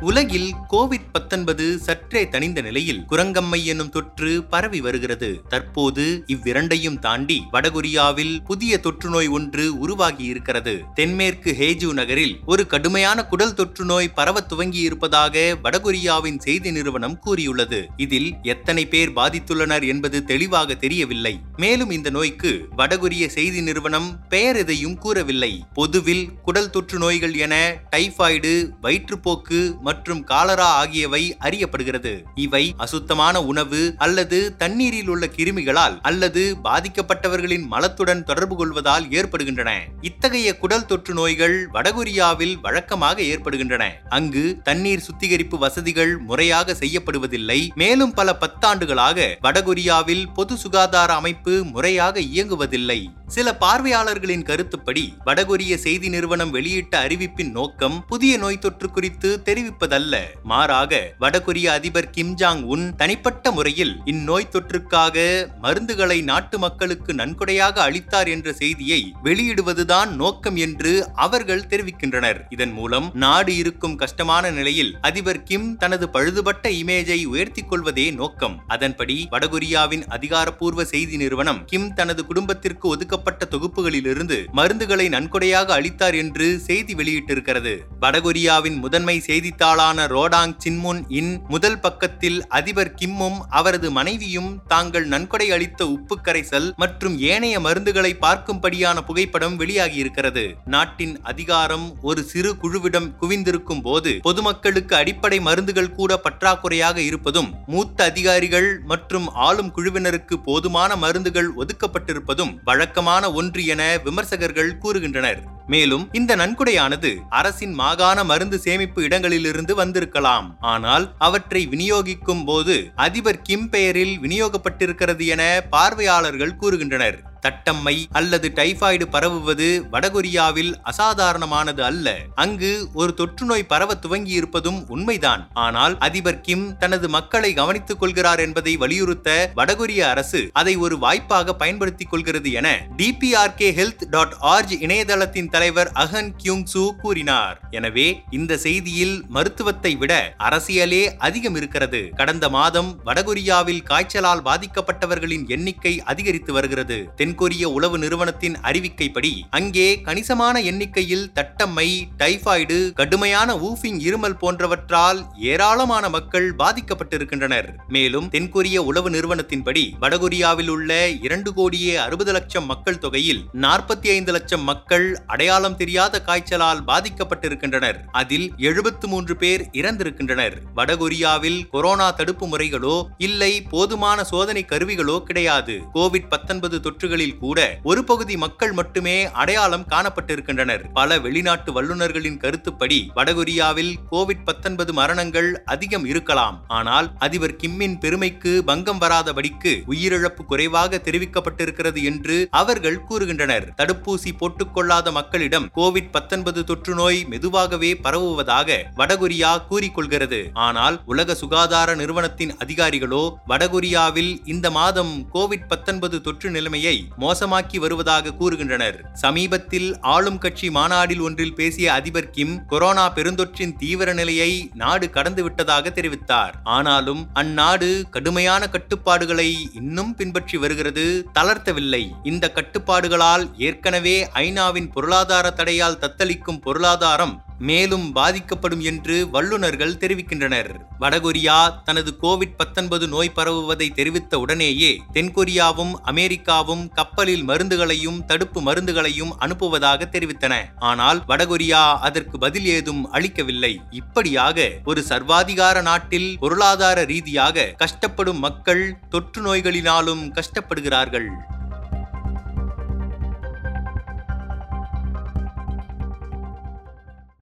உலகில் கோவிட் பத்தொன்பது சற்றே தணிந்த நிலையில் குரங்கம்மை என்னும் தொற்று பரவி வருகிறது. தற்போது இவ்விரண்டையும் தாண்டி வடகொரியாவில் புதிய தொற்று நோய் ஒன்று உருவாகி இருக்கிறது. தென்மேற்கு ஹேஜு நகரில் ஒரு கடுமையான குடல் தொற்று நோய் பரவ துவங்கி இருப்பதாக வடகொரியாவின் செய்தி நிறுவனம் கூறியுள்ளது. இதில் எத்தனை பேர் பாதித்துள்ளனர் என்பது தெளிவாக தெரியவில்லை. மேலும் இந்த நோய்க்கு வடகொரிய செய்தி நிறுவனம் பெயர் எதையும் கூறவில்லை. பொதுவில் குடல் தொற்று நோய்கள் என டைபாய்டு வயிற்றுப்போக்கு மற்றும் காலரா ஆகியவை அறியப்படுகிறது. இவை அசுத்தமான உணவு அல்லது தண்ணீரில் உள்ள கிருமிகளால் அல்லது பாதிக்கப்பட்டவர்களின் மலத்துடன் தொடர்பு கொள்வதால் ஏற்படுகின்றன. இத்தகைய குடல் தொற்று நோய்கள் வடகொரியாவில் வழக்கமாக ஏற்படுகின்றன. அங்கு தண்ணீர் சுத்திகரிப்பு வசதிகள் முறையாக செய்யப்படுவதில்லை. மேலும் பல பத்தாண்டுகளாக வடகொரியாவில் பொது சுகாதார அமைப்பு முறையாக இயங்குவதில்லை. சில பார்வையாளர்களின் கருத்துப்படி வடகொரிய செய்தி நிறுவனம் வெளியிட்ட அறிவிப்பின் நோக்கம் புதிய நோய் தொற்று குறித்து தெரிவிப்பதல்ல மாறாக வடகொரிய அதிபர் கிம் ஜாங் உன் தனிப்பட்ட முறையில் இந்நோய் தொற்றுக்காக மருந்துகளை நாட்டு மக்களுக்கு நன்கொடையாக அளித்தார் என்ற செய்தியை வெளியிடுவதுதான் நோக்கம் என்று அவர்கள் தெரிவிக்கின்றனர். இதன் மூலம் நாடு இருக்கும் கஷ்டமான நிலையில் அதிபர் கிம் தனது பழுதுபட்ட இமேஜை உயர்த்திக் கொள்வதே நோக்கம். அதன்படி வடகொரியாவின் அதிகாரப்பூர்வ செய்தி நிறுவனம் கிம் தனது குடும்பத்திற்கு ஒதுக்கப்பட்ட தொகுப்புகளிலிருந்து மருந்துகளை நன்கொடையாக அளித்தார் என்று செய்தி வெளியிட்டிருக்கிறது. வடகொரியாவின் முதன்மை செய்தித்தாள் செய்தித்தாளான ரோடாங் சின்முன் இன் முதல் பக்கத்தில் அதிபர் கிம்மும் அவரது மனைவியும் தாங்கள் நன்கொடை அளித்த உப்பு கரைசல் மற்றும் ஏனைய மருந்துகளை பார்க்கும்படியான புகைப்படம் வெளியாகியிருக்கிறது. நாட்டின் அதிகாரம் ஒரு சிறு குழுவிடம் குவிந்திருக்கும் போது பொதுமக்களுக்கு அடிப்படை மருந்துகள் கூட பற்றாக்குறையாக இருப்பதும் மூத்த அதிகாரிகள் மற்றும் ஆளும் குழுவினருக்கு போதுமான மருந்துகள் ஒதுக்கப்பட்டிருப்பதும் வழக்கமான ஒன்று என விமர்சகர்கள் கூறுகின்றனர். மேலும் இந்த நன்கொடையானது அரசின் மாகாண மருந்து சேமிப்பு இடங்களிலிருந்து வந்திருக்கலாம். ஆனால் அவற்றை விநியோகிக்கும் போது அதிபர் கிம் பெயரில் விநியோகப்பட்டிருக்கிறது என பார்வையாளர்கள் கூறுகின்றனர். தட்டம்மை அல்லது டைபாய்டு பரவுவது வடகொரியாவில் அசாதாரணமானது அல்ல. அங்கு ஒரு தொற்று நோய் பரவ துவங்கி இருப்பதும் உண்மைதான். ஆனால் அதிபர் கிம் தனது மக்களை கவனித்துக் கொள்கிறார் என்பதை வலியுறுத்த வடகொரிய அரசு அதை ஒரு வாய்ப்பாக பயன்படுத்திக் கொள்கிறது என டிபிஆர்கே ஹெல்த் டாட் ஆர்ஜ் இணையதளத்தின் தலைவர் அகன் கியூங் சூ கூறினார். எனவே இந்த செய்தியில் மருத்துவத்தை விட அரசியலே அதிகம் இருக்கிறது. கடந்த மாதம் வடகொரியாவில் காய்ச்சலால் பாதிக்கப்பட்டவர்களின் எண்ணிக்கை அதிகரித்து வருகிறது. தென் தென்கொரிய உளவு நிறுவனத்தின் அறிவிக்கைப்படி அங்கே கணிசமான எண்ணிக்கையில் தட்டம்மை டைபாய்டு கடுமையான ஊஃபிங் இருமல் போன்றவற்றால் ஏராளமான மக்கள் பாதிக்கப்பட்டிருக்கின்றனர். மேலும் தென்கொரிய உளவு நிறுவனத்தின்படி வடகொரியாவில் உள்ள இரண்டு கோடியே அறுபது லட்சம் மக்கள் தொகையில் நாற்பத்தி ஐந்து லட்சம் மக்கள் அடையாளம் தெரியாத காய்ச்சலால் பாதிக்கப்பட்டிருக்கின்றனர். அதில் எழுபத்து மூன்று பேர் இறந்திருக்கின்றனர். வடகொரியாவில் கொரோனா தடுப்பு முறைகளோ இல்லை போதுமான சோதனை கருவிகளோ கிடையாது. கோவிட் பத்தொன்பது தொற்றுகள் தொற்றுகளில் கூட ஒரு பகுதி மக்கள் மட்டுமே அடையாளம் காணப்பட்டிருக்கின்றனர். பல வெளிநாட்டு வல்லுநர்களின் கருத்துப்படி வடகொரியாவில் கோவிட் பத்தொன்பது மரணங்கள் அதிகம் இருக்கலாம். ஆனால் அதிபர் கிம்மின் பெருமைக்கு பங்கம் வராதபடிக்கு உயிரிழப்பு குறைவாக தெரிவிக்கப்பட்டிருக்கிறது என்று அவர்கள் கூறுகின்றனர். தடுப்பூசி போட்டுக்கொள்ளாத மக்களிடம் கோவிட் பத்தொன்பது தொற்று நோய் மெதுவாகவே பரவுவதாக வடகொரியா கூறிக்கொள்கிறது. ஆனால் உலக சுகாதார நிறுவனத்தின் அதிகாரிகளோ வடகொரியாவில் இந்த மாதம் கோவிட் பத்தொன்பது தொற்று நிலைமையை மோசமாக்கி வருவதாக கூறுகின்றனர். சமீபத்தில் ஆளும் கட்சி மாநாடில் ஒன்றில் பேசிய அதிபர் கிம் கொரோனா பெருந்தொற்றின் தீவிர நிலையை நாடு கடந்து விட்டதாக தெரிவித்தார். ஆனாலும் அந்நாடு கடுமையான கட்டுப்பாடுகளை இன்னும் பின்பற்றி வருகிறது தளர்த்தவில்லை. இந்த கட்டுப்பாடுகளால் ஏற்கனவே ஐநாவின் பொருளாதார தடையால் தத்தளிக்கும் பொருளாதாரம் மேலும் பாதிக்கப்படும் என்று வல்லுநர்கள் தெரிவிக்கின்றனர். வடகொரியா தனது கோவிட் பத்தொன்பது நோய் பரவுவதை தெரிவித்த உடனேயே தென்கொரியாவும் அமெரிக்காவும் கப்பலில் மருந்துகளையும் தடுப்பு மருந்துகளையும் அனுப்புவதாக தெரிவித்தன. ஆனால் வடகொரியா அதற்கு பதில் ஏதும் அளிக்கவில்லை. இப்படியாக ஒரு சர்வாதிகார நாட்டில் பொருளாதார ரீதியாக கஷ்டப்படும் மக்கள் தொற்று நோய்களினாலும் கஷ்டப்படுகிறார்கள்.